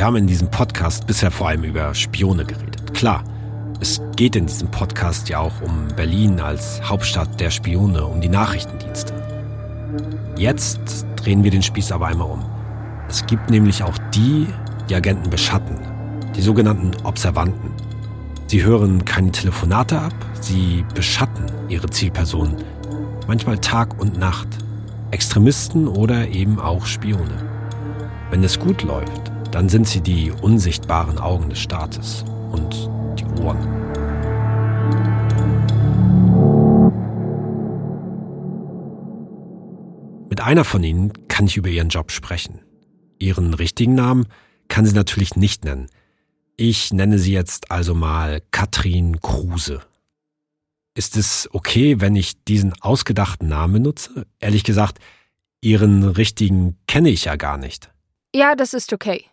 Wir haben in diesem Podcast bisher vor allem über Spione geredet. Klar, es geht in diesem Podcast ja auch um Berlin als Hauptstadt der Spione, um die Nachrichtendienste. Jetzt drehen wir den Spieß aber einmal um. Es gibt nämlich auch die, die Agenten beschatten, die sogenannten Observanten. Sie hören keine Telefonate ab, sie beschatten ihre Zielpersonen, manchmal Tag und Nacht, Extremisten oder eben auch Spione. Wenn es gut läuft, dann sind sie die unsichtbaren Augen des Staates und die Ohren. Mit einer von ihnen kann ich über ihren Job sprechen. Ihren richtigen Namen kann sie natürlich nicht nennen. Ich nenne sie jetzt also mal Katrin Kruse. Ist es okay, wenn ich diesen ausgedachten Namen benutze? Ehrlich gesagt, ihren richtigen kenne ich ja gar nicht. Ja, das ist okay.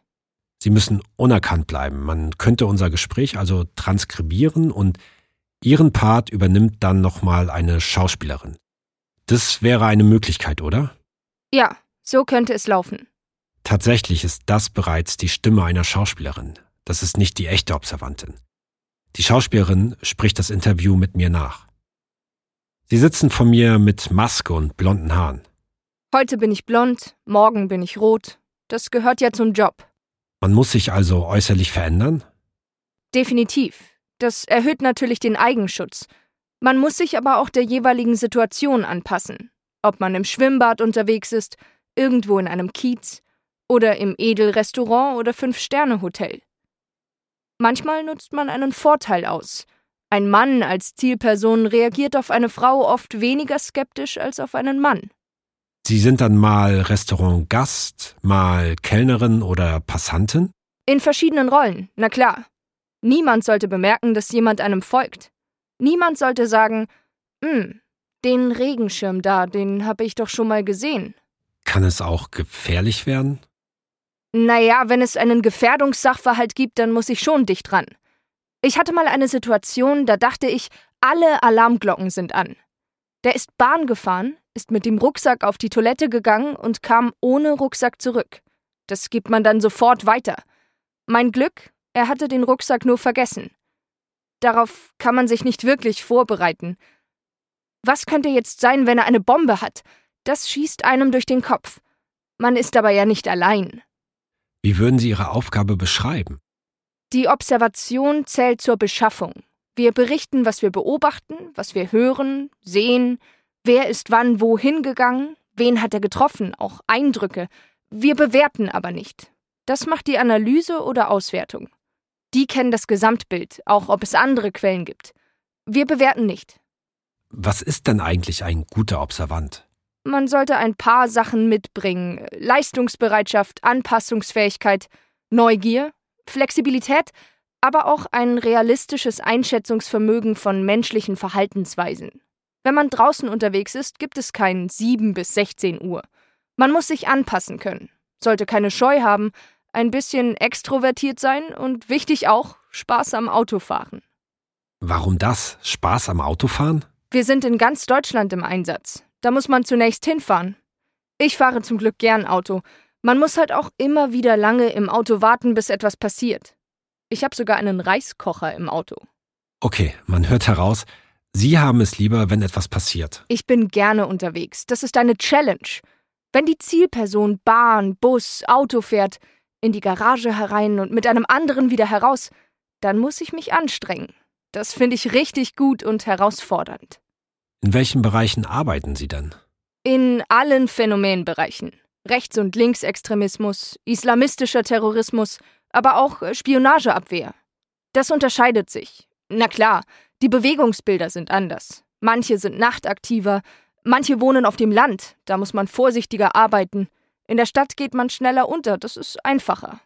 Sie müssen unerkannt bleiben. Man könnte unser Gespräch also transkribieren und Ihren Part übernimmt dann nochmal eine Schauspielerin. Das wäre eine Möglichkeit, oder? Ja, so könnte es laufen. Tatsächlich ist das bereits die Stimme einer Schauspielerin. Das ist nicht die echte Observantin. Die Schauspielerin spricht das Interview mit mir nach. Sie sitzen vor mir mit Maske und blonden Haaren. Heute bin ich blond, morgen bin ich rot. Das gehört ja zum Job. Man muss sich also äußerlich verändern? Definitiv. Das erhöht natürlich den Eigenschutz. Man muss sich aber auch der jeweiligen Situation anpassen. Ob man im Schwimmbad unterwegs ist, irgendwo in einem Kiez oder im Edelrestaurant oder Fünf-Sterne-Hotel. Manchmal nutzt man einen Vorteil aus. Ein Mann als Zielperson reagiert auf eine Frau oft weniger skeptisch als auf einen Mann. Sie sind dann mal Restaurantgast, mal Kellnerin oder Passantin? In verschiedenen Rollen, na klar. Niemand sollte bemerken, dass jemand einem folgt. Niemand sollte sagen, hm, den Regenschirm da, den habe ich doch schon mal gesehen. Kann es auch gefährlich werden? Naja, wenn es einen Gefährdungssachverhalt gibt, dann muss ich schon dicht dran. Ich hatte mal eine Situation, da dachte ich, alle Alarmglocken sind an. Der ist Bahn gefahren, ist mit dem Rucksack auf die Toilette gegangen und kam ohne Rucksack zurück. Das gibt man dann sofort weiter. Mein Glück, er hatte den Rucksack nur vergessen. Darauf kann man sich nicht wirklich vorbereiten. Was könnte jetzt sein, wenn er eine Bombe hat? Das schießt einem durch den Kopf. Man ist aber ja nicht allein. Wie würden Sie Ihre Aufgabe beschreiben? Die Observation zählt zur Beschaffung. Wir berichten, was wir beobachten, was wir hören, sehen, wer ist wann wohin gegangen, wen hat er getroffen, auch Eindrücke. Wir bewerten aber nicht. Das macht die Analyse oder Auswertung. Die kennen das Gesamtbild, auch ob es andere Quellen gibt. Wir bewerten nicht. Was ist denn eigentlich ein guter Observant? Man sollte ein paar Sachen mitbringen. Leistungsbereitschaft, Anpassungsfähigkeit, Neugier, Flexibilität, aber auch ein realistisches Einschätzungsvermögen von menschlichen Verhaltensweisen. Wenn man draußen unterwegs ist, gibt es kein 7 bis 16 Uhr. Man muss sich anpassen können, sollte keine Scheu haben, ein bisschen extrovertiert sein und wichtig auch, Spaß am Autofahren. Warum das? Spaß am Autofahren? Wir sind in ganz Deutschland im Einsatz. Da muss man zunächst hinfahren. Ich fahre zum Glück gern Auto. Man muss halt auch immer wieder lange im Auto warten, bis etwas passiert. Ich habe sogar einen Reiskocher im Auto. Okay, man hört heraus, Sie haben es lieber, wenn etwas passiert. Ich bin gerne unterwegs. Das ist eine Challenge. Wenn die Zielperson Bahn, Bus, Auto fährt, in die Garage herein und mit einem anderen wieder heraus, dann muss ich mich anstrengen. Das finde ich richtig gut und herausfordernd. In welchen Bereichen arbeiten Sie denn? In allen Phänomenbereichen. Rechts- und Linksextremismus, islamistischer Terrorismus, aber auch Spionageabwehr. Das unterscheidet sich. Na klar, die Bewegungsbilder sind anders. Manche sind nachtaktiver, manche wohnen auf dem Land, da muss man vorsichtiger arbeiten. In der Stadt geht man schneller unter, das ist einfacher.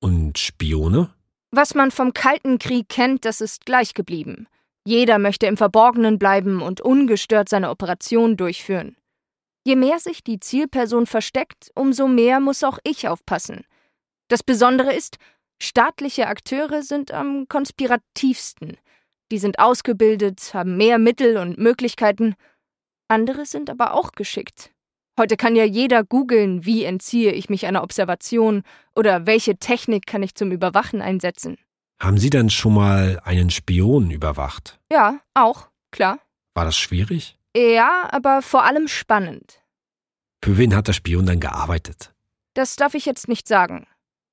Und Spione? Was man vom Kalten Krieg kennt, das ist gleich geblieben. Jeder möchte im Verborgenen bleiben und ungestört seine Operation durchführen. Je mehr sich die Zielperson versteckt, umso mehr muss auch ich aufpassen. Das Besondere ist, staatliche Akteure sind am konspirativsten. Die sind ausgebildet, haben mehr Mittel und Möglichkeiten. Andere sind aber auch geschickt. Heute kann ja jeder googeln, wie entziehe ich mich einer Observation oder welche Technik kann ich zum Überwachen einsetzen. Haben Sie denn schon mal einen Spion überwacht? Ja, auch, klar. War das schwierig? Ja, aber vor allem spannend. Für wen hat der Spion dann gearbeitet? Das darf ich jetzt nicht sagen.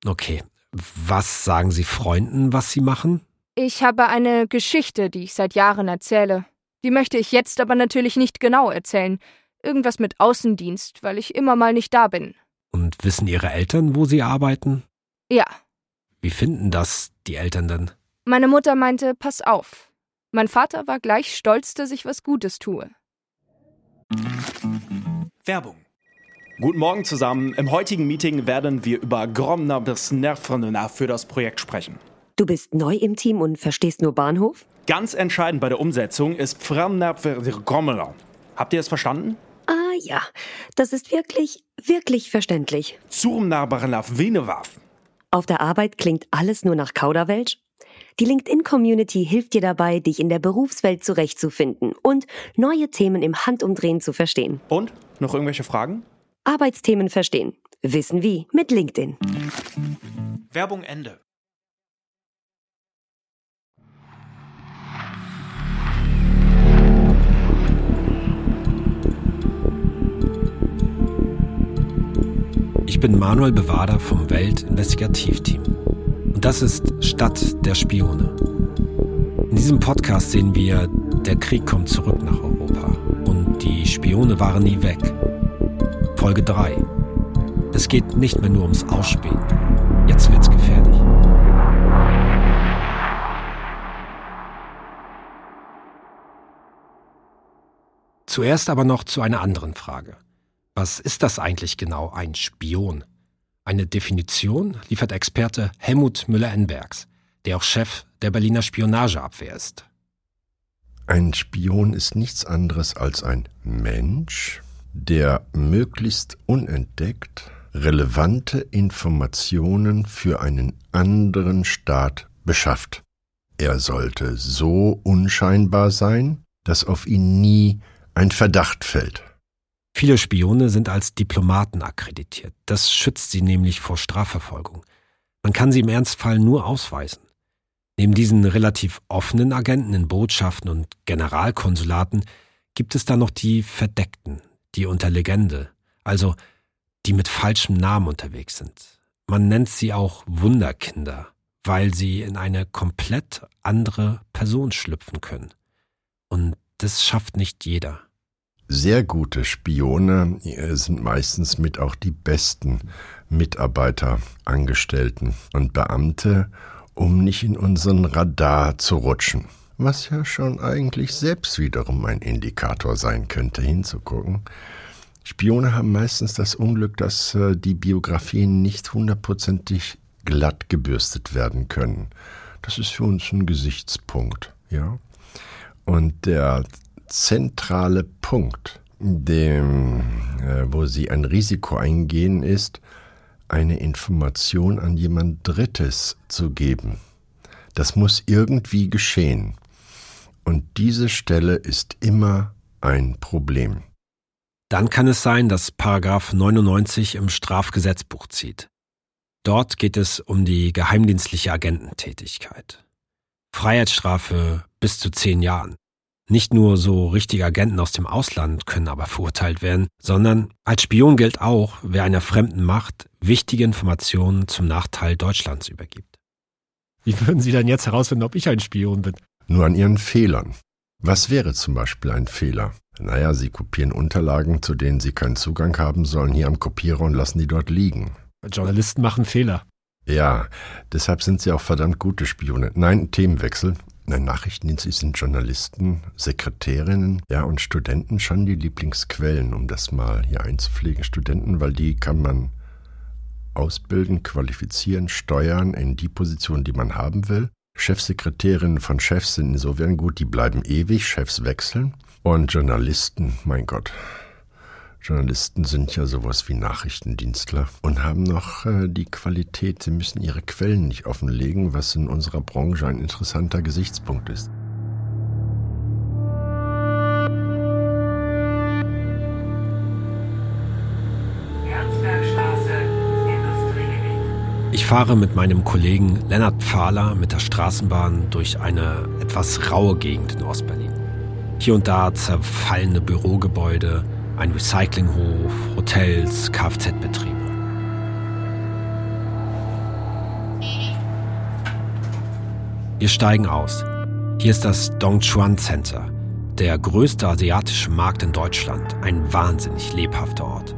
Okay. Was sagen Sie Freunden, was Sie machen? Ich habe eine Geschichte, die ich seit Jahren erzähle. Die möchte ich jetzt aber natürlich nicht genau erzählen. Irgendwas mit Außendienst, weil ich immer mal nicht da bin. Und wissen Ihre Eltern, wo Sie arbeiten? Ja. Wie finden das die Eltern denn? Meine Mutter meinte, pass auf. Mein Vater war gleich stolz, dass ich was Gutes tue. Werbung. Guten Morgen zusammen. Im heutigen Meeting werden wir über Gromner bis Nervrenner für das Projekt sprechen. Du bist neu im Team und verstehst nur Bahnhof? Ganz entscheidend bei der Umsetzung ist Grommeler. Habt ihr es verstanden? Ah ja, das ist wirklich, wirklich verständlich. Auf der Arbeit klingt alles nur nach Kauderwelsch? Die LinkedIn-Community hilft dir dabei, dich in der Berufswelt zurechtzufinden und neue Themen im Handumdrehen zu verstehen. Und? Noch irgendwelche Fragen? Arbeitsthemen verstehen. Wissen wie mit LinkedIn. Werbung Ende. Bin Manuel Bewader vom Welt-Investigativteam. Und das ist Stadt der Spione. In diesem Podcast sehen wir, der Krieg kommt zurück nach Europa. Und die Spione waren nie weg. Folge 3. Es geht nicht mehr nur ums Ausspähen. Jetzt wird's gefährlich. Zuerst aber noch zu einer anderen Frage. Was ist das eigentlich genau, ein Spion? Eine Definition liefert Experte Helmut Müller-Enbergs, der auch Chef der Berliner Spionageabwehr ist. Ein Spion ist nichts anderes als ein Mensch, der möglichst unentdeckt relevante Informationen für einen anderen Staat beschafft. Er sollte so unscheinbar sein, dass auf ihn nie ein Verdacht fällt. Viele Spione sind als Diplomaten akkreditiert. Das schützt sie nämlich vor Strafverfolgung. Man kann sie im Ernstfall nur ausweisen. Neben diesen relativ offenen Agenten in Botschaften und Generalkonsulaten gibt es da noch die Verdeckten, die unter Legende, also die mit falschem Namen unterwegs sind. Man nennt sie auch Wunderkinder, weil sie in eine komplett andere Person schlüpfen können. Und das schafft nicht jeder. Sehr gute Spione sind meistens mit auch die besten Mitarbeiter, Angestellten und Beamte, um nicht in unseren Radar zu rutschen. Was ja schon eigentlich selbst wiederum ein Indikator sein könnte, hinzugucken. Spione haben meistens das Unglück, dass äh, die Biografien nicht hundertprozentig glatt gebürstet werden können. Das ist für uns ein Gesichtspunkt, ja. Und der zentrale Punkt, dem, äh, wo sie ein Risiko eingehen, ist, eine Information an jemand Drittes zu geben. Das muss irgendwie geschehen. Und diese Stelle ist immer ein Problem. Dann kann es sein, dass Paragraph 99 im Strafgesetzbuch zieht. Dort geht es um die geheimdienstliche Agententätigkeit. Freiheitsstrafe bis zu zehn Jahren. Nicht nur so richtige Agenten aus dem Ausland können aber verurteilt werden, sondern als Spion gilt auch, wer einer fremden Macht wichtige Informationen zum Nachteil Deutschlands übergibt. Wie würden Sie denn jetzt herausfinden, ob ich ein Spion bin? Nur an Ihren Fehlern. Was wäre zum Beispiel ein Fehler? Naja, Sie kopieren Unterlagen, zu denen Sie keinen Zugang haben sollen, hier am Kopierer und lassen die dort liegen. Journalisten machen Fehler. Ja, deshalb sind Sie auch verdammt gute Spione. Nein, Themenwechsel. Nein, Nachrichtendienst sind Journalisten, Sekretärinnen, ja, und Studenten schon die Lieblingsquellen, um das mal hier einzupflegen. Studenten, weil die kann man ausbilden, qualifizieren, steuern in die Position, die man haben will. Chefsekretärinnen von Chefs sind insofern gut, die bleiben ewig, Chefs wechseln. Und Journalisten, mein Gott, Journalisten sind ja sowas wie Nachrichtendienstler und haben noch äh, die Qualität, sie müssen ihre Quellen nicht offenlegen, was in unserer Branche ein interessanter Gesichtspunkt ist. Ich fahre mit meinem Kollegen Lennart Pfahler mit der Straßenbahn durch eine etwas raue Gegend in Ostberlin. Hier und da zerfallene Bürogebäude, ein Recyclinghof, Hotels, Kfz-Betriebe. Wir steigen aus. Hier ist das Dongchuan Center, der größte asiatische Markt in Deutschland, ein wahnsinnig lebhafter Ort.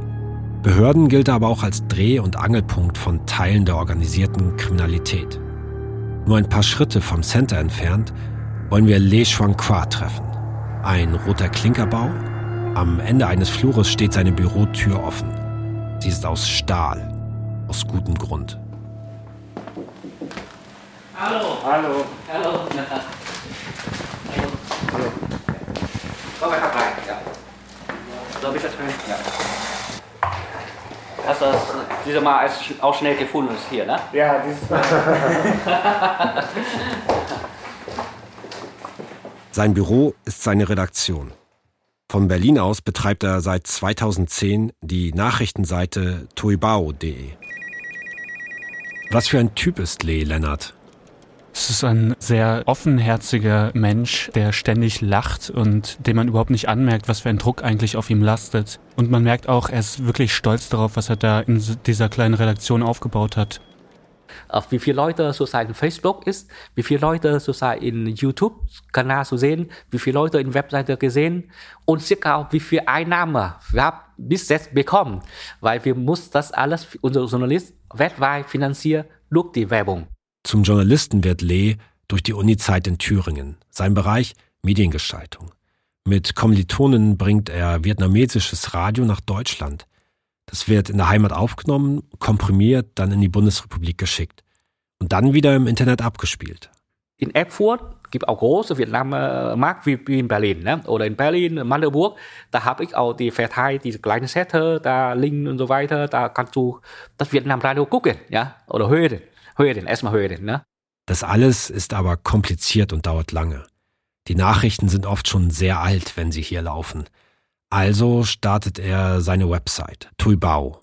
Behörden gilt aber auch als Dreh- und Angelpunkt von Teilen der organisierten Kriminalität. Nur ein paar Schritte vom Center entfernt wollen wir Le Qua treffen. Ein roter Klinkerbau. Am Ende eines Flures steht seine Bürotür offen. Sie ist aus Stahl, aus gutem Grund. Hallo. Hallo. Hallo. Có phải học lại? Ja. So habe ich das ja. Hast du das dieses Mal auch schnell gefunden hier, ne? Ja, dieses Mal. Sein Büro ist seine Redaktion. Von Berlin aus betreibt er seit 2010 die Nachrichtenseite tuibao.de. Was für ein Typ ist Lee Lennart? Es ist ein sehr offenherziger Mensch, der ständig lacht und dem man überhaupt nicht anmerkt, was für ein Druck eigentlich auf ihm lastet. Und man merkt auch, er ist wirklich stolz darauf, was er da in dieser kleinen Redaktion aufgebaut hat. Auf wie viele Leute so sein Facebook ist, wie viele Leute sein in YouTube-Kanal zu sehen, wie viele Leute in Webseite gesehen und circa auch wie viel Einnahmen wir haben bis jetzt bekommen, weil wir muss das alles, unser Journalist weltweit finanzieren durch die Werbung. Zum Journalisten wird Lee durch die Uni-Zeit in Thüringen. Sein Bereich Mediengestaltung. Mit Kommilitonen bringt er vietnamesisches Radio nach Deutschland. Das wird in der Heimat aufgenommen, komprimiert, dann in die Bundesrepublik geschickt und dann wieder im Internet abgespielt. In Erfurt gibt auch große Vietnam-Markt wie, wie in Berlin ne? oder in Berlin, Magdeburg. Da habe ich auch die verteilt, diese kleinen Sätze, da Link und so weiter. Da kannst du das Vietnam-Radio gucken ja? oder hören hören, erstmal hören. Ne? Das alles ist aber kompliziert und dauert lange. Die Nachrichten sind oft schon sehr alt, wenn sie hier laufen. Also startet er seine Website, Tuibao.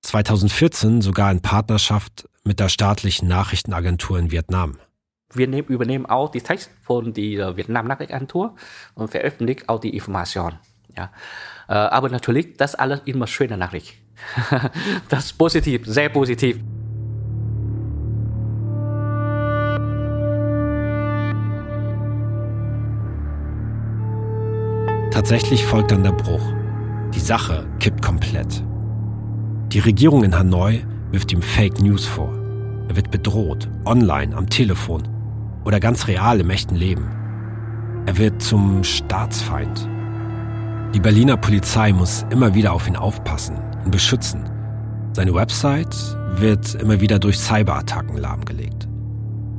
2014 sogar in Partnerschaft mit der staatlichen Nachrichtenagentur in Vietnam. Wir nehmen, übernehmen auch die Text von der Vietnam Nachrichtenagentur und veröffentlichen auch die Information. Ja. Äh, aber natürlich, das alles immer schöne Nachricht. das ist positiv, sehr positiv. Tatsächlich folgt dann der Bruch. Die Sache kippt komplett. Die Regierung in Hanoi wirft ihm Fake News vor. Er wird bedroht, online, am Telefon oder ganz real im echten Leben. Er wird zum Staatsfeind. Die Berliner Polizei muss immer wieder auf ihn aufpassen, ihn beschützen. Seine Website wird immer wieder durch Cyberattacken lahmgelegt.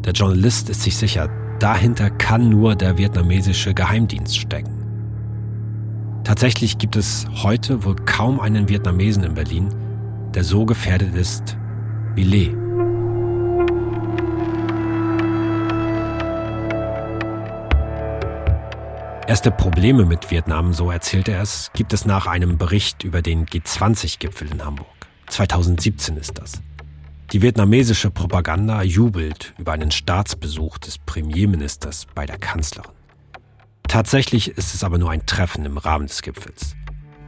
Der Journalist ist sich sicher, dahinter kann nur der vietnamesische Geheimdienst stecken. Tatsächlich gibt es heute wohl kaum einen Vietnamesen in Berlin, der so gefährdet ist wie Lee. Erste Probleme mit Vietnam, so erzählte er es, gibt es nach einem Bericht über den G20-Gipfel in Hamburg. 2017 ist das. Die vietnamesische Propaganda jubelt über einen Staatsbesuch des Premierministers bei der Kanzlerin. Tatsächlich ist es aber nur ein Treffen im Rahmen des Gipfels.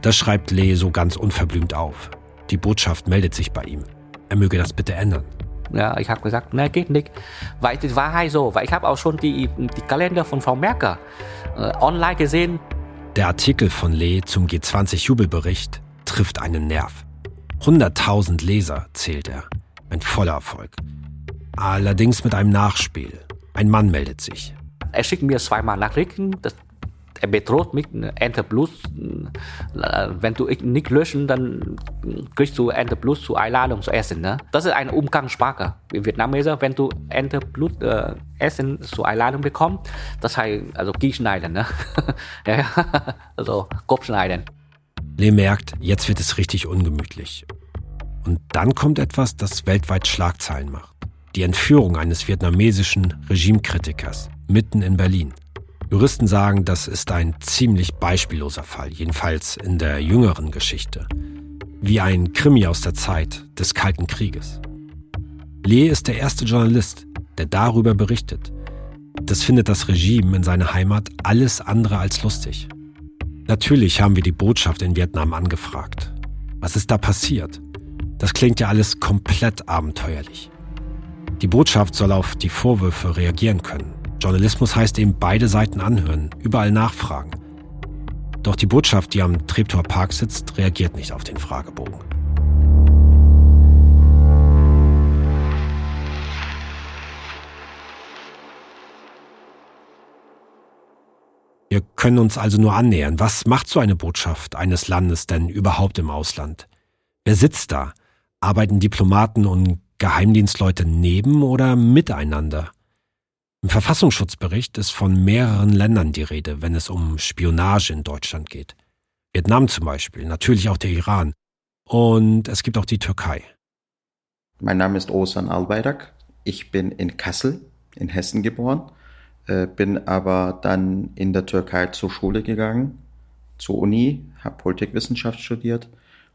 Das schreibt Lee so ganz unverblümt auf. Die Botschaft meldet sich bei ihm. Er möge das bitte ändern. Ja, ich habe gesagt, nein, geht nicht. Weil die Wahrheit so, weil ich habe auch schon die, die Kalender von Frau Merkel äh, online gesehen. Der Artikel von Lee zum G20-Jubelbericht trifft einen Nerv. 100.000 Leser zählt er. Ein voller Erfolg. Allerdings mit einem Nachspiel. Ein Mann meldet sich. Er schickt mir zweimal Nachrichten. Das, er bedroht mich, Enter Plus. Wenn du nicht löschen, dann kriegst du Enter Plus zur Einladung zu essen. Ne? Das ist eine Umgangssprache. In Vietnamese, wenn du Enter Plus äh, Essen zur Einladung bekommst, das heißt also Gie schneiden. Ne? ja, also Kopf schneiden. Lee merkt, jetzt wird es richtig ungemütlich. Und dann kommt etwas, das weltweit Schlagzeilen macht. Die Entführung eines vietnamesischen Regimekritikers mitten in Berlin. Juristen sagen, das ist ein ziemlich beispielloser Fall, jedenfalls in der jüngeren Geschichte. Wie ein Krimi aus der Zeit des Kalten Krieges. Lee ist der erste Journalist, der darüber berichtet. Das findet das Regime in seiner Heimat alles andere als lustig. Natürlich haben wir die Botschaft in Vietnam angefragt. Was ist da passiert? Das klingt ja alles komplett abenteuerlich. Die Botschaft soll auf die Vorwürfe reagieren können. Journalismus heißt eben beide Seiten anhören, überall nachfragen. Doch die Botschaft, die am Treptower Park sitzt, reagiert nicht auf den Fragebogen. Wir können uns also nur annähern. Was macht so eine Botschaft eines Landes denn überhaupt im Ausland? Wer sitzt da? Arbeiten Diplomaten und Geheimdienstleute neben oder miteinander? Im Verfassungsschutzbericht ist von mehreren Ländern die Rede, wenn es um Spionage in Deutschland geht. Vietnam zum Beispiel, natürlich auch der Iran. Und es gibt auch die Türkei. Mein Name ist Osan Albayrak. Ich bin in Kassel in Hessen geboren, äh, bin aber dann in der Türkei zur Schule gegangen, zur Uni, habe Politikwissenschaft studiert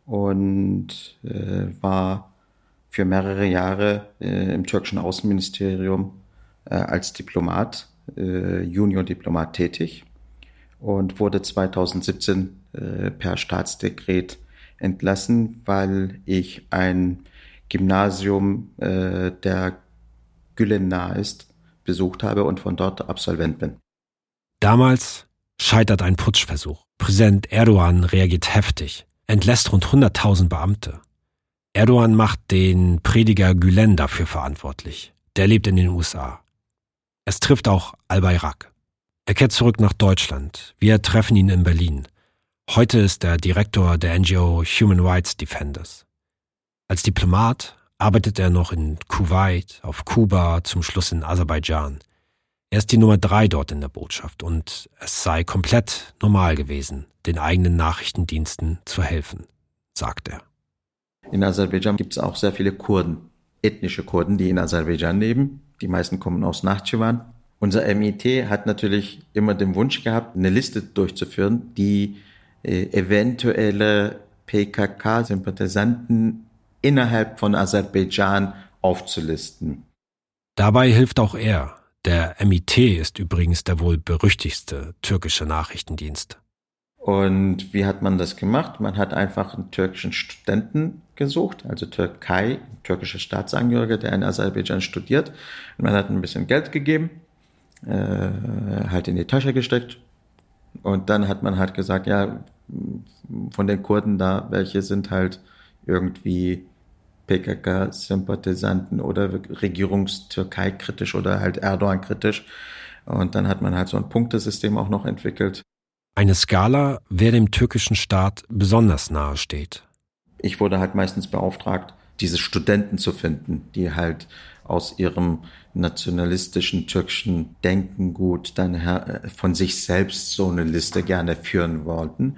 und äh, war für mehrere Jahre äh, im türkischen Außenministerium äh, als Diplomat, äh, Junior-Diplomat tätig und wurde 2017 äh, per Staatsdekret entlassen, weil ich ein Gymnasium, äh, der Gülen nahe ist, besucht habe und von dort Absolvent bin. Damals scheitert ein Putschversuch. Präsident Erdogan reagiert heftig entlässt rund 100.000 Beamte. Erdogan macht den Prediger Gülen dafür verantwortlich. Der lebt in den USA. Es trifft auch Al-Bayrak. Er kehrt zurück nach Deutschland. Wir treffen ihn in Berlin. Heute ist er Direktor der NGO Human Rights Defenders. Als Diplomat arbeitet er noch in Kuwait, auf Kuba, zum Schluss in Aserbaidschan. Er ist die Nummer drei dort in der Botschaft und es sei komplett normal gewesen, den eigenen Nachrichtendiensten zu helfen, sagt er. In Aserbaidschan gibt es auch sehr viele Kurden, ethnische Kurden, die in Aserbaidschan leben. Die meisten kommen aus Nachtschiwan. Unser MIT hat natürlich immer den Wunsch gehabt, eine Liste durchzuführen, die äh, eventuelle PKK-Sympathisanten innerhalb von Aserbaidschan aufzulisten. Dabei hilft auch er. Der MIT ist übrigens der wohl berüchtigste türkische Nachrichtendienst. Und wie hat man das gemacht? Man hat einfach einen türkischen Studenten gesucht, also Türkei, türkischer Staatsangehöriger, der in Aserbaidschan studiert. Und man hat ein bisschen Geld gegeben, äh, halt in die Tasche gesteckt. Und dann hat man halt gesagt, ja, von den Kurden da, welche sind halt irgendwie PKK-Sympathisanten oder Regierungstürkei kritisch oder halt Erdogan kritisch. Und dann hat man halt so ein Punktesystem auch noch entwickelt. Eine Skala, wer dem türkischen Staat besonders nahe steht. Ich wurde halt meistens beauftragt, diese Studenten zu finden, die halt aus ihrem nationalistischen türkischen Denkengut dann von sich selbst so eine Liste gerne führen wollten.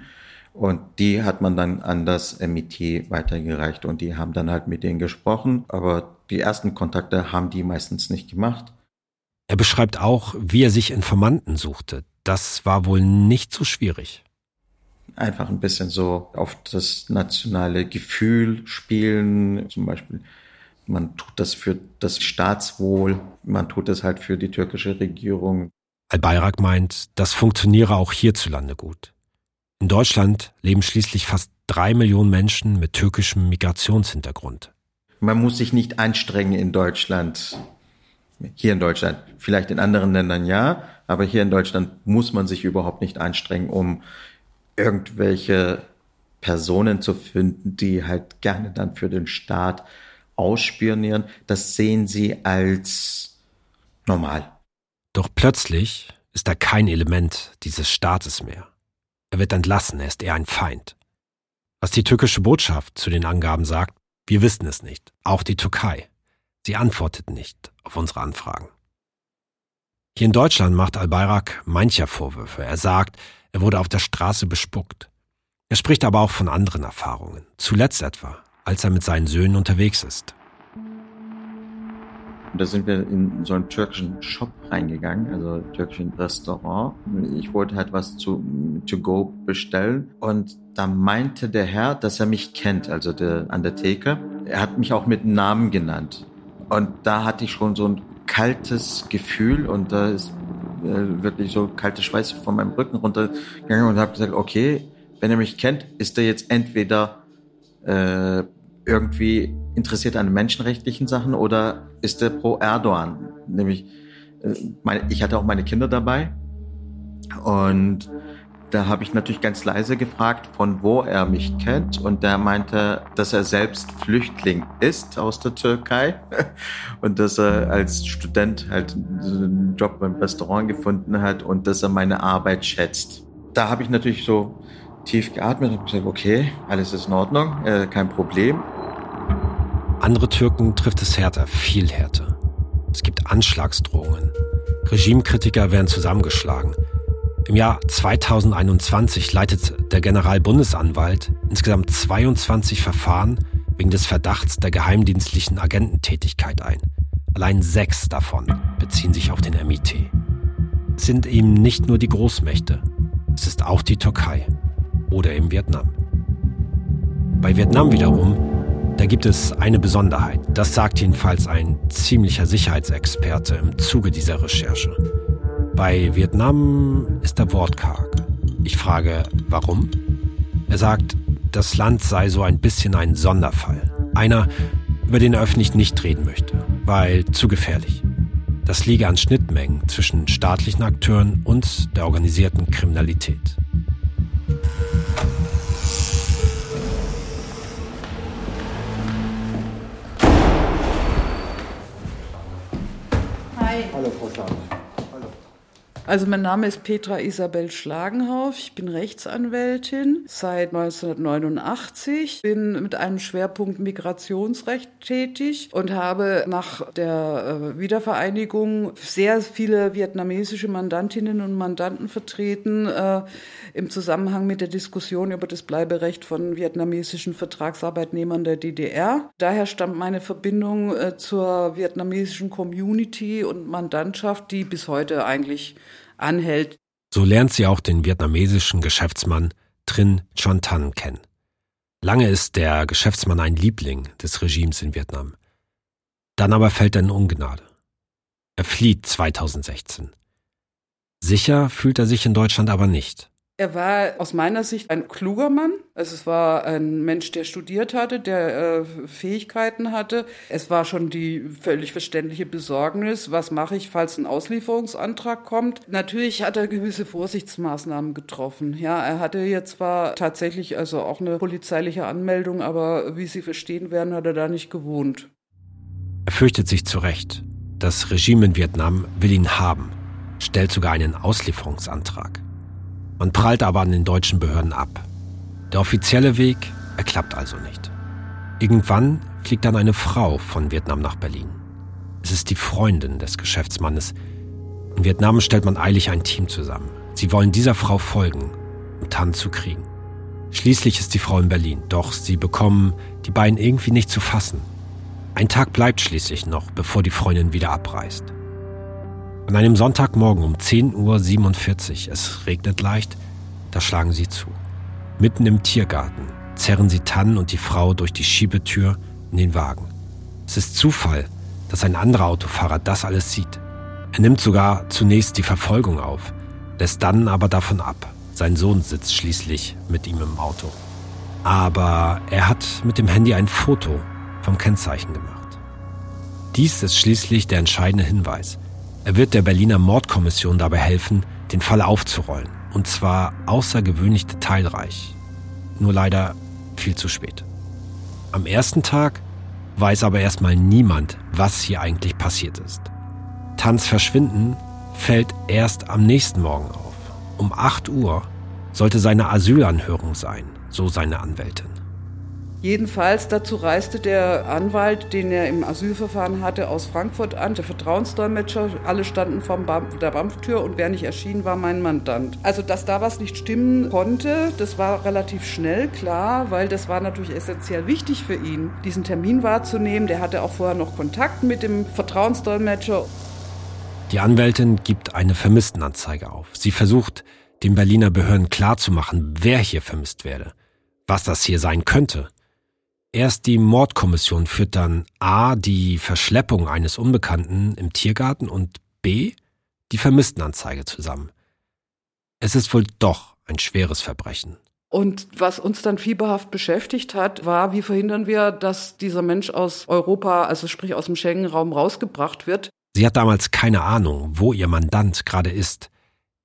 Und die hat man dann an das MIT weitergereicht und die haben dann halt mit denen gesprochen, aber die ersten Kontakte haben die meistens nicht gemacht. Er beschreibt auch, wie er sich Informanten suchte. Das war wohl nicht so schwierig. Einfach ein bisschen so auf das nationale Gefühl spielen, zum Beispiel man tut das für das Staatswohl, man tut das halt für die türkische Regierung. Al-Bayrak meint, das funktioniere auch hierzulande gut. In Deutschland leben schließlich fast drei Millionen Menschen mit türkischem Migrationshintergrund. Man muss sich nicht anstrengen in Deutschland. Hier in Deutschland. Vielleicht in anderen Ländern ja, aber hier in Deutschland muss man sich überhaupt nicht anstrengen, um irgendwelche Personen zu finden, die halt gerne dann für den Staat ausspionieren. Das sehen sie als normal. Doch plötzlich ist er kein Element dieses Staates mehr. Er wird entlassen, er ist eher ein Feind. Was die türkische Botschaft zu den Angaben sagt, wir wissen es nicht. Auch die Türkei. Sie antwortet nicht auf unsere Anfragen. Hier in Deutschland macht Al-Bayrak mancher Vorwürfe. Er sagt, er wurde auf der Straße bespuckt. Er spricht aber auch von anderen Erfahrungen. Zuletzt etwa, als er mit seinen Söhnen unterwegs ist. Und da sind wir in so einen türkischen Shop reingegangen, also türkischen Restaurant. Ich wollte halt was zu to go bestellen und da meinte der Herr, dass er mich kennt, also der an der Theke. Er hat mich auch mit Namen genannt. Und da hatte ich schon so ein kaltes Gefühl und da ist äh, wirklich so kalte Schweiß von meinem Rücken runtergegangen und habe gesagt, okay, wenn er mich kennt, ist er jetzt entweder äh, irgendwie interessiert an menschenrechtlichen Sachen oder ist er pro Erdogan? Nämlich, äh, meine, ich hatte auch meine Kinder dabei und da habe ich natürlich ganz leise gefragt, von wo er mich kennt. Und der meinte, dass er selbst Flüchtling ist aus der Türkei und dass er als Student halt einen Job beim Restaurant gefunden hat und dass er meine Arbeit schätzt. Da habe ich natürlich so tief geatmet und gesagt, okay, alles ist in Ordnung, äh, kein Problem. Andere Türken trifft es härter, viel härter. Es gibt Anschlagsdrohungen. Regimekritiker werden zusammengeschlagen. Im Jahr 2021 leitet der Generalbundesanwalt insgesamt 22 Verfahren wegen des Verdachts der geheimdienstlichen Agententätigkeit ein. Allein sechs davon beziehen sich auf den MIT. Es sind eben nicht nur die Großmächte, es ist auch die Türkei oder im Vietnam. Bei Vietnam wiederum, da gibt es eine Besonderheit. Das sagt jedenfalls ein ziemlicher Sicherheitsexperte im Zuge dieser Recherche. Bei Vietnam ist der Wort karg. Ich frage, warum? Er sagt, das Land sei so ein bisschen ein Sonderfall. Einer, über den er öffentlich nicht reden möchte, weil zu gefährlich. Das liege an Schnittmengen zwischen staatlichen Akteuren und der organisierten Kriminalität. Also mein Name ist Petra Isabel Schlagenhauf. Ich bin Rechtsanwältin seit 1989, bin mit einem Schwerpunkt Migrationsrecht tätig und habe nach der äh, Wiedervereinigung sehr viele vietnamesische Mandantinnen und Mandanten vertreten äh, im Zusammenhang mit der Diskussion über das Bleiberecht von vietnamesischen Vertragsarbeitnehmern der DDR. Daher stammt meine Verbindung äh, zur vietnamesischen Community und Mandantschaft, die bis heute eigentlich anhält. So lernt sie auch den vietnamesischen Geschäftsmann Trin Chon Tan kennen. Lange ist der Geschäftsmann ein Liebling des Regimes in Vietnam. Dann aber fällt er in Ungnade. Er flieht 2016. Sicher fühlt er sich in Deutschland aber nicht. Er war aus meiner Sicht ein kluger Mann. Also es war ein Mensch, der studiert hatte, der äh, Fähigkeiten hatte. Es war schon die völlig verständliche Besorgnis, was mache ich, falls ein Auslieferungsantrag kommt. Natürlich hat er gewisse Vorsichtsmaßnahmen getroffen. Ja, er hatte jetzt zwar tatsächlich also auch eine polizeiliche Anmeldung, aber wie Sie verstehen werden, hat er da nicht gewohnt. Er fürchtet sich zurecht. Das Regime in Vietnam will ihn haben, stellt sogar einen Auslieferungsantrag. Man prallt aber an den deutschen Behörden ab. Der offizielle Weg, er klappt also nicht. Irgendwann fliegt dann eine Frau von Vietnam nach Berlin. Es ist die Freundin des Geschäftsmannes. In Vietnam stellt man eilig ein Team zusammen. Sie wollen dieser Frau folgen, um Tan zu kriegen. Schließlich ist die Frau in Berlin, doch sie bekommen die beiden irgendwie nicht zu fassen. Ein Tag bleibt schließlich noch, bevor die Freundin wieder abreist. An einem Sonntagmorgen um 10.47 Uhr, es regnet leicht, da schlagen sie zu. Mitten im Tiergarten zerren sie Tannen und die Frau durch die Schiebetür in den Wagen. Es ist Zufall, dass ein anderer Autofahrer das alles sieht. Er nimmt sogar zunächst die Verfolgung auf, lässt dann aber davon ab. Sein Sohn sitzt schließlich mit ihm im Auto. Aber er hat mit dem Handy ein Foto vom Kennzeichen gemacht. Dies ist schließlich der entscheidende Hinweis. Er wird der Berliner Mordkommission dabei helfen, den Fall aufzurollen. Und zwar außergewöhnlich detailreich. Nur leider viel zu spät. Am ersten Tag weiß aber erstmal niemand, was hier eigentlich passiert ist. Tanz Verschwinden fällt erst am nächsten Morgen auf. Um 8 Uhr sollte seine Asylanhörung sein, so seine Anwältin. Jedenfalls dazu reiste der Anwalt, den er im Asylverfahren hatte, aus Frankfurt an, der Vertrauensdolmetscher. Alle standen vor der BAMF-Tür und wer nicht erschien, war mein Mandant. Also, dass da was nicht stimmen konnte, das war relativ schnell klar, weil das war natürlich essentiell wichtig für ihn, diesen Termin wahrzunehmen. Der hatte auch vorher noch Kontakt mit dem Vertrauensdolmetscher. Die Anwältin gibt eine Vermisstenanzeige auf. Sie versucht, den Berliner Behörden klarzumachen, wer hier vermisst werde, was das hier sein könnte. Erst die Mordkommission führt dann A die Verschleppung eines Unbekannten im Tiergarten und B die Vermisstenanzeige zusammen. Es ist wohl doch ein schweres Verbrechen. Und was uns dann fieberhaft beschäftigt hat, war, wie verhindern wir, dass dieser Mensch aus Europa, also sprich aus dem Schengen-Raum rausgebracht wird. Sie hat damals keine Ahnung, wo ihr Mandant gerade ist.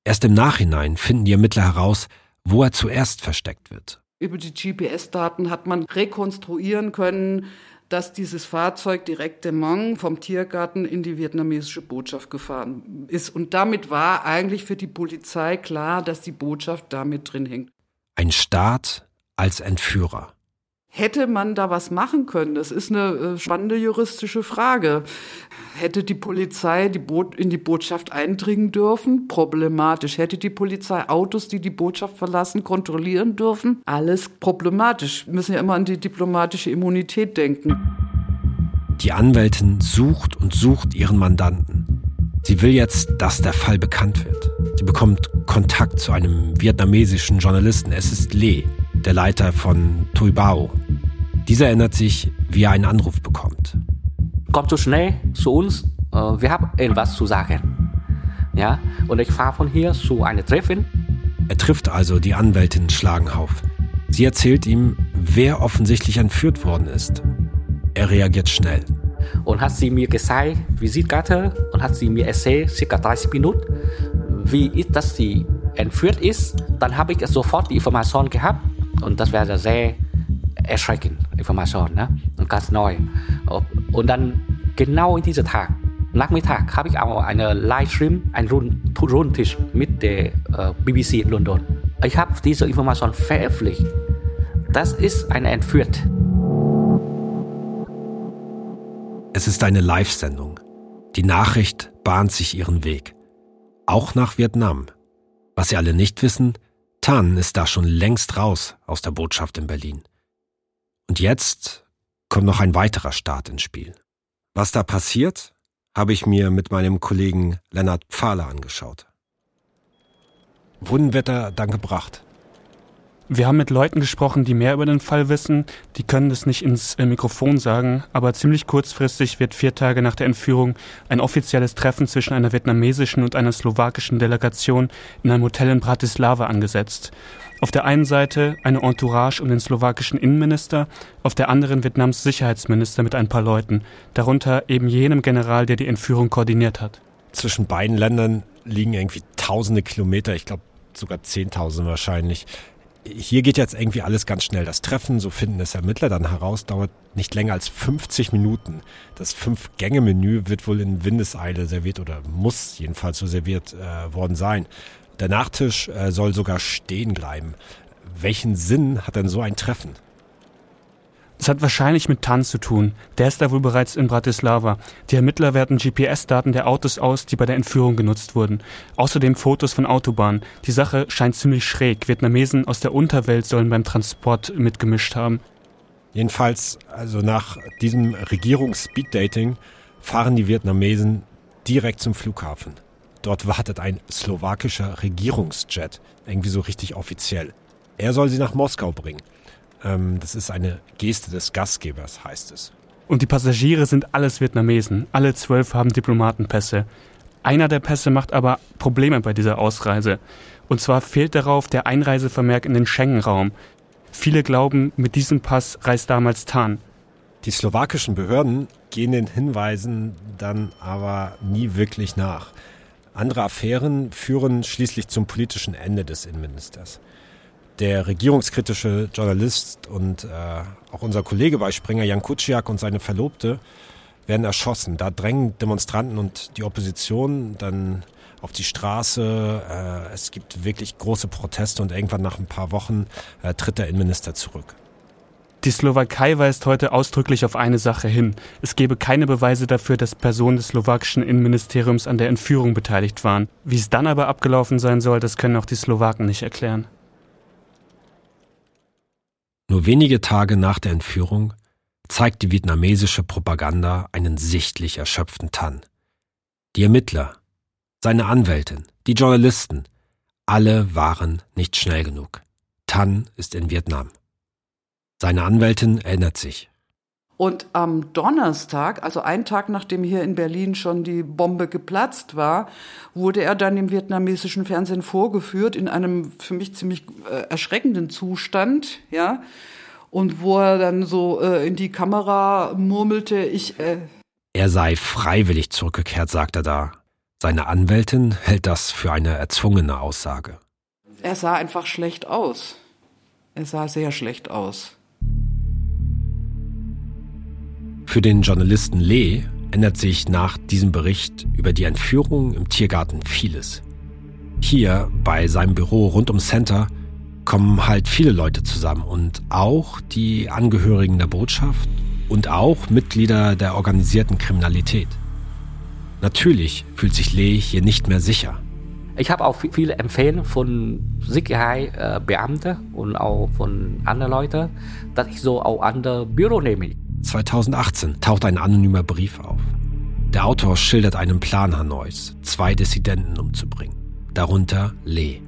Erst im Nachhinein finden die Ermittler heraus, wo er zuerst versteckt wird. Über die GPS-Daten hat man rekonstruieren können, dass dieses Fahrzeug direkt de Mang vom Tiergarten in die vietnamesische Botschaft gefahren ist. Und damit war eigentlich für die Polizei klar, dass die Botschaft damit drin hängt. Ein Staat als Entführer. Hätte man da was machen können? Das ist eine äh, spannende juristische Frage. Hätte die Polizei die in die Botschaft eindringen dürfen? Problematisch. Hätte die Polizei Autos, die die Botschaft verlassen, kontrollieren dürfen? Alles problematisch. Wir müssen ja immer an die diplomatische Immunität denken. Die Anwältin sucht und sucht ihren Mandanten. Sie will jetzt, dass der Fall bekannt wird. Sie bekommt Kontakt zu einem vietnamesischen Journalisten. Es ist Le, der Leiter von Tui Bao. Dieser erinnert sich, wie er einen Anruf bekommt. Komm so schnell zu uns, äh, wir haben etwas zu sagen. Ja, und ich fahre von hier zu einem Treffen. Er trifft also die Anwältin Schlagenhauf. Sie erzählt ihm, wer offensichtlich entführt worden ist. Er reagiert schnell. Und hat sie mir gezeigt, Visitkarte, und hat sie mir erzählt, circa 30 Minuten, wie ist, dass sie entführt ist. Dann habe ich sofort die Information gehabt und das wäre sehr erschreckend, Information, ne? Ganz neu. Und dann genau in diesem Tag, Nachmittag, habe ich auch einen Livestream, einen Rundtisch mit der BBC in London. Ich habe diese Information veröffentlicht. Das ist eine Entführt. Es ist eine Live-Sendung. Die Nachricht bahnt sich ihren Weg. Auch nach Vietnam. Was Sie alle nicht wissen, Tan ist da schon längst raus aus der Botschaft in Berlin. Und jetzt kommt noch ein weiterer Staat ins Spiel. Was da passiert, habe ich mir mit meinem Kollegen Lennart Pfahler angeschaut. Wohin wird er dann gebracht? Wir haben mit Leuten gesprochen, die mehr über den Fall wissen. Die können das nicht ins äh, Mikrofon sagen, aber ziemlich kurzfristig wird vier Tage nach der Entführung ein offizielles Treffen zwischen einer vietnamesischen und einer slowakischen Delegation in einem Hotel in Bratislava angesetzt. Auf der einen Seite eine Entourage um den slowakischen Innenminister, auf der anderen Vietnams Sicherheitsminister mit ein paar Leuten, darunter eben jenem General, der die Entführung koordiniert hat. Zwischen beiden Ländern liegen irgendwie tausende Kilometer, ich glaube sogar zehntausend wahrscheinlich hier geht jetzt irgendwie alles ganz schnell. Das Treffen, so finden es Ermittler dann heraus, dauert nicht länger als 50 Minuten. Das Fünf-Gänge-Menü wird wohl in Windeseile serviert oder muss jedenfalls so serviert äh, worden sein. Der Nachtisch äh, soll sogar stehen bleiben. Welchen Sinn hat denn so ein Treffen? Es hat wahrscheinlich mit Tan zu tun. Der ist da wohl bereits in Bratislava. Die Ermittler werten GPS-Daten der Autos aus, die bei der Entführung genutzt wurden. Außerdem Fotos von Autobahnen. Die Sache scheint ziemlich schräg. Vietnamesen aus der Unterwelt sollen beim Transport mitgemischt haben. Jedenfalls, also nach diesem Regierungs-Speed-Dating fahren die Vietnamesen direkt zum Flughafen. Dort wartet ein slowakischer Regierungsjet, irgendwie so richtig offiziell. Er soll sie nach Moskau bringen. Ähm, das ist eine Geste des Gastgebers, heißt es. Und die Passagiere sind alles Vietnamesen. Alle zwölf haben Diplomatenpässe. Einer der Pässe macht aber Probleme bei dieser Ausreise. Und zwar fehlt darauf der Einreisevermerk in den Schengen-Raum. Viele glauben, mit diesem Pass reist damals Tan. Die slowakischen Behörden gehen den Hinweisen dann aber nie wirklich nach. Andere Affären führen schließlich zum politischen Ende des Innenministers der regierungskritische Journalist und äh, auch unser Kollege bei Springer, Jan Kuciak und seine Verlobte, werden erschossen. Da drängen Demonstranten und die Opposition dann auf die Straße. Äh, es gibt wirklich große Proteste und irgendwann nach ein paar Wochen äh, tritt der Innenminister zurück. Die Slowakei weist heute ausdrücklich auf eine Sache hin. Es gebe keine Beweise dafür, dass Personen des slowakischen Innenministeriums an der Entführung beteiligt waren. Wie es dann aber abgelaufen sein soll, das können auch die Slowaken nicht erklären. Nur wenige Tage nach der Entführung zeigt die vietnamesische Propaganda einen sichtlich erschöpften Tan. Die Ermittler, seine Anwältin, die Journalisten, alle waren nicht schnell genug. Tan ist in Vietnam. Seine Anwältin erinnert sich. Und am Donnerstag, also einen Tag nachdem hier in Berlin schon die Bombe geplatzt war, wurde er dann im vietnamesischen Fernsehen vorgeführt in einem für mich ziemlich äh, erschreckenden Zustand, ja. Und wo er dann so äh, in die Kamera murmelte, ich. Äh er sei freiwillig zurückgekehrt, sagt er da. Seine Anwältin hält das für eine erzwungene Aussage. Er sah einfach schlecht aus. Er sah sehr schlecht aus. Für den Journalisten Lee ändert sich nach diesem Bericht über die Entführung im Tiergarten vieles. Hier bei seinem Büro rund ums Center kommen halt viele Leute zusammen und auch die Angehörigen der Botschaft und auch Mitglieder der organisierten Kriminalität. Natürlich fühlt sich Lee hier nicht mehr sicher. Ich habe auch viele Empfehlungen von Sicherheitsbeamten und auch von anderen Leuten, dass ich so auch andere Büro nehme. 2018 taucht ein anonymer Brief auf. Der Autor schildert einen Plan Hanois, zwei Dissidenten umzubringen. Darunter Lee.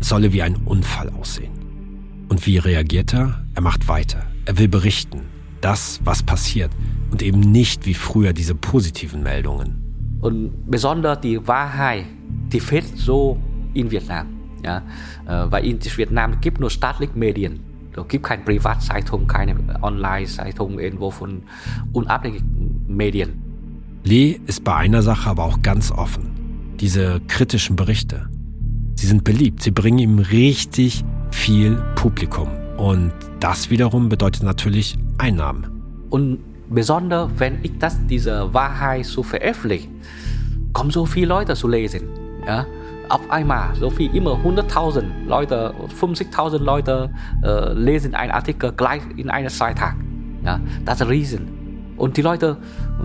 Es solle wie ein Unfall aussehen. Und wie reagiert er? Er macht weiter. Er will berichten. Das, was passiert. Und eben nicht wie früher diese positiven Meldungen. Und besonders die Wahrheit, die fehlt so in Vietnam. Ja, äh, weil in Vietnam gibt nur staatliche Medien. Es gibt keine Privatzeitung, keine Online-Zeitung irgendwo von unabhängigen Medien. Lee ist bei einer Sache aber auch ganz offen. Diese kritischen Berichte. Sie sind beliebt, sie bringen ihm richtig viel Publikum. Und das wiederum bedeutet natürlich Einnahmen. Und besonders, wenn ich das, diese Wahrheit so veröffentliche, kommen so viele Leute zu lesen. Ja? Auf einmal so viel, immer 100.000 Leute, 50.000 Leute äh, lesen einen Artikel gleich in einer Zeitung. Ja, das ist riesen. Und die Leute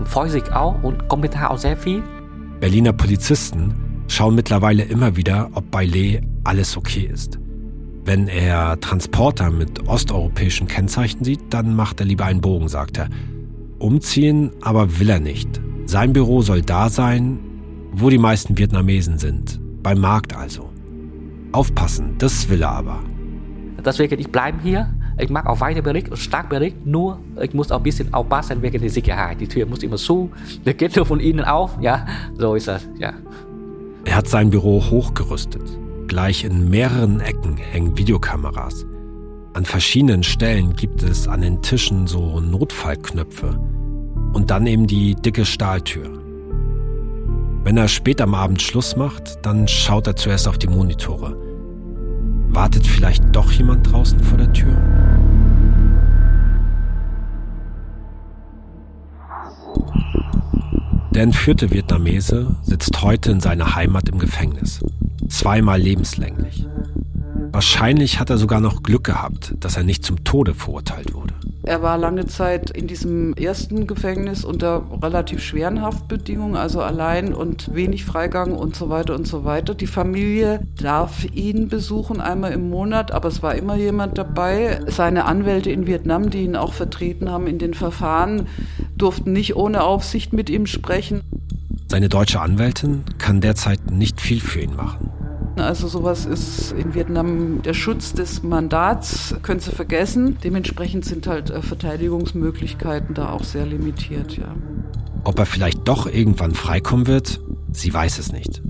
freuen sich auch und kommentieren auch sehr viel. Berliner Polizisten schauen mittlerweile immer wieder, ob bei Lee alles okay ist. Wenn er Transporter mit osteuropäischen Kennzeichen sieht, dann macht er lieber einen Bogen, sagt er. Umziehen aber will er nicht. Sein Büro soll da sein, wo die meisten Vietnamesen sind. Beim Markt also. Aufpassen, das will er aber. Deswegen, ich bleibe hier. Ich mag auch weiter Bericht und stark Bericht, nur ich muss auch ein bisschen aufpassen wegen der Sicherheit. Die Tür muss immer zu, der geht nur von innen auf. Ja, so ist das, ja. Er hat sein Büro hochgerüstet. Gleich in mehreren Ecken hängen Videokameras. An verschiedenen Stellen gibt es an den Tischen so Notfallknöpfe. Und dann eben die dicke Stahltür. Wenn er spät am Abend Schluss macht, dann schaut er zuerst auf die Monitore. Wartet vielleicht doch jemand draußen vor der Tür? Der entführte Vietnamese sitzt heute in seiner Heimat im Gefängnis. Zweimal lebenslänglich. Wahrscheinlich hat er sogar noch Glück gehabt, dass er nicht zum Tode verurteilt wurde. Er war lange Zeit in diesem ersten Gefängnis unter relativ schweren Haftbedingungen, also allein und wenig Freigang und so weiter und so weiter. Die Familie darf ihn besuchen einmal im Monat, aber es war immer jemand dabei. Seine Anwälte in Vietnam, die ihn auch vertreten haben in den Verfahren, durften nicht ohne Aufsicht mit ihm sprechen. Seine deutsche Anwältin kann derzeit nicht viel für ihn machen. Also sowas ist in Vietnam der Schutz des Mandats, können Sie vergessen. Dementsprechend sind halt äh, Verteidigungsmöglichkeiten da auch sehr limitiert, ja. Ob er vielleicht doch irgendwann freikommen wird, sie weiß es nicht.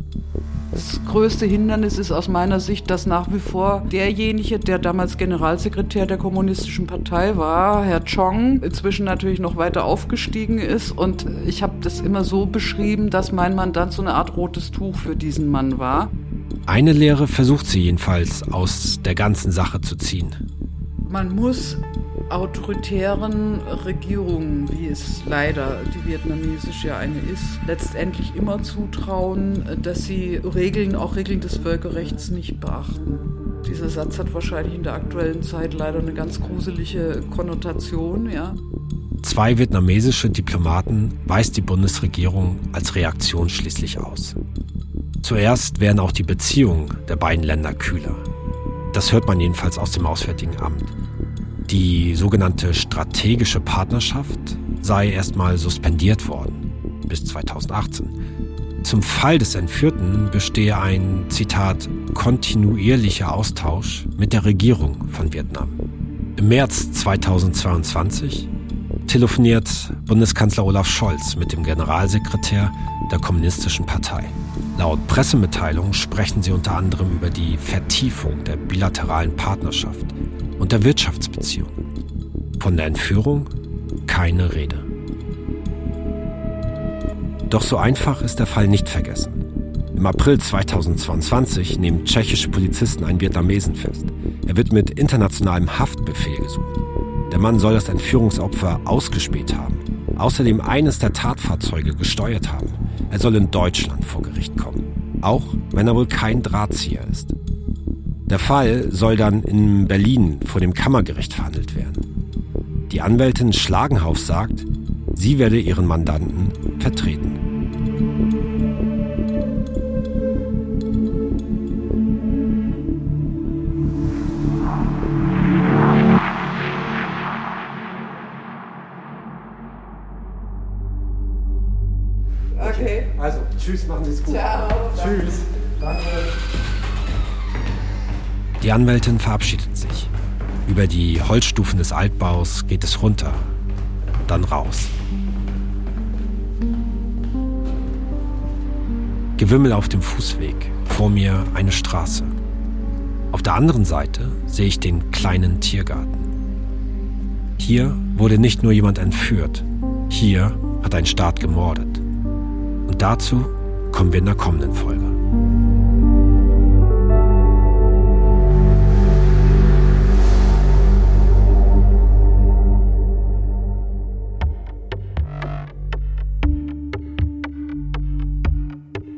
Das größte Hindernis ist aus meiner Sicht, dass nach wie vor derjenige, der damals Generalsekretär der Kommunistischen Partei war, Herr Chong, inzwischen natürlich noch weiter aufgestiegen ist. Und ich habe das immer so beschrieben, dass mein Mandant so eine Art rotes Tuch für diesen Mann war. Eine Lehre versucht sie jedenfalls aus der ganzen Sache zu ziehen. Man muss autoritären Regierungen, wie es leider die vietnamesische ja eine ist, letztendlich immer zutrauen, dass sie Regeln, auch Regeln des Völkerrechts nicht beachten. Dieser Satz hat wahrscheinlich in der aktuellen Zeit leider eine ganz gruselige Konnotation, ja. Zwei vietnamesische Diplomaten weist die Bundesregierung als Reaktion schließlich aus. Zuerst werden auch die Beziehungen der beiden Länder kühler. Das hört man jedenfalls aus dem Auswärtigen Amt. Die sogenannte strategische Partnerschaft sei erstmal suspendiert worden bis 2018. Zum Fall des Entführten bestehe ein, Zitat, kontinuierlicher Austausch mit der Regierung von Vietnam. Im März 2022 telefoniert Bundeskanzler Olaf Scholz mit dem Generalsekretär der Kommunistischen Partei. Laut Pressemitteilung sprechen sie unter anderem über die Vertiefung der bilateralen Partnerschaft und der Wirtschaftsbeziehungen. Von der Entführung keine Rede. Doch so einfach ist der Fall nicht vergessen. Im April 2022 nehmen tschechische Polizisten einen Vietnamesen fest. Er wird mit internationalem Haftbefehl gesucht. Der Mann soll das Entführungsopfer ausgespäht haben, außerdem eines der Tatfahrzeuge gesteuert haben. Er soll in Deutschland vor Gericht kommen, auch wenn er wohl kein Drahtzieher ist. Der Fall soll dann in Berlin vor dem Kammergericht verhandelt werden. Die Anwältin Schlagenhauf sagt, sie werde ihren Mandanten vertreten. Tschüss, machen Sie es gut. Ciao. Tschüss. Danke. Die Anwältin verabschiedet sich. Über die Holzstufen des Altbaus geht es runter, dann raus. Gewimmel auf dem Fußweg, vor mir eine Straße. Auf der anderen Seite sehe ich den kleinen Tiergarten. Hier wurde nicht nur jemand entführt, hier hat ein Staat gemordet. Und dazu kommen wir in der kommenden Folge.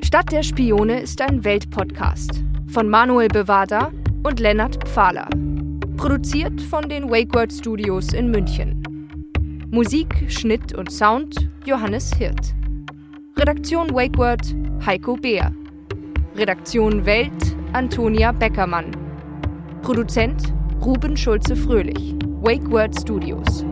Stadt der Spione ist ein Weltpodcast von Manuel Bevada und Lennart Pfahler. Produziert von den WakeWord Studios in München. Musik, Schnitt und Sound Johannes Hirt. Redaktion WakeWord Heiko Beer. Redaktion Welt Antonia Beckermann. Produzent Ruben Schulze-Fröhlich. WakeWord Studios.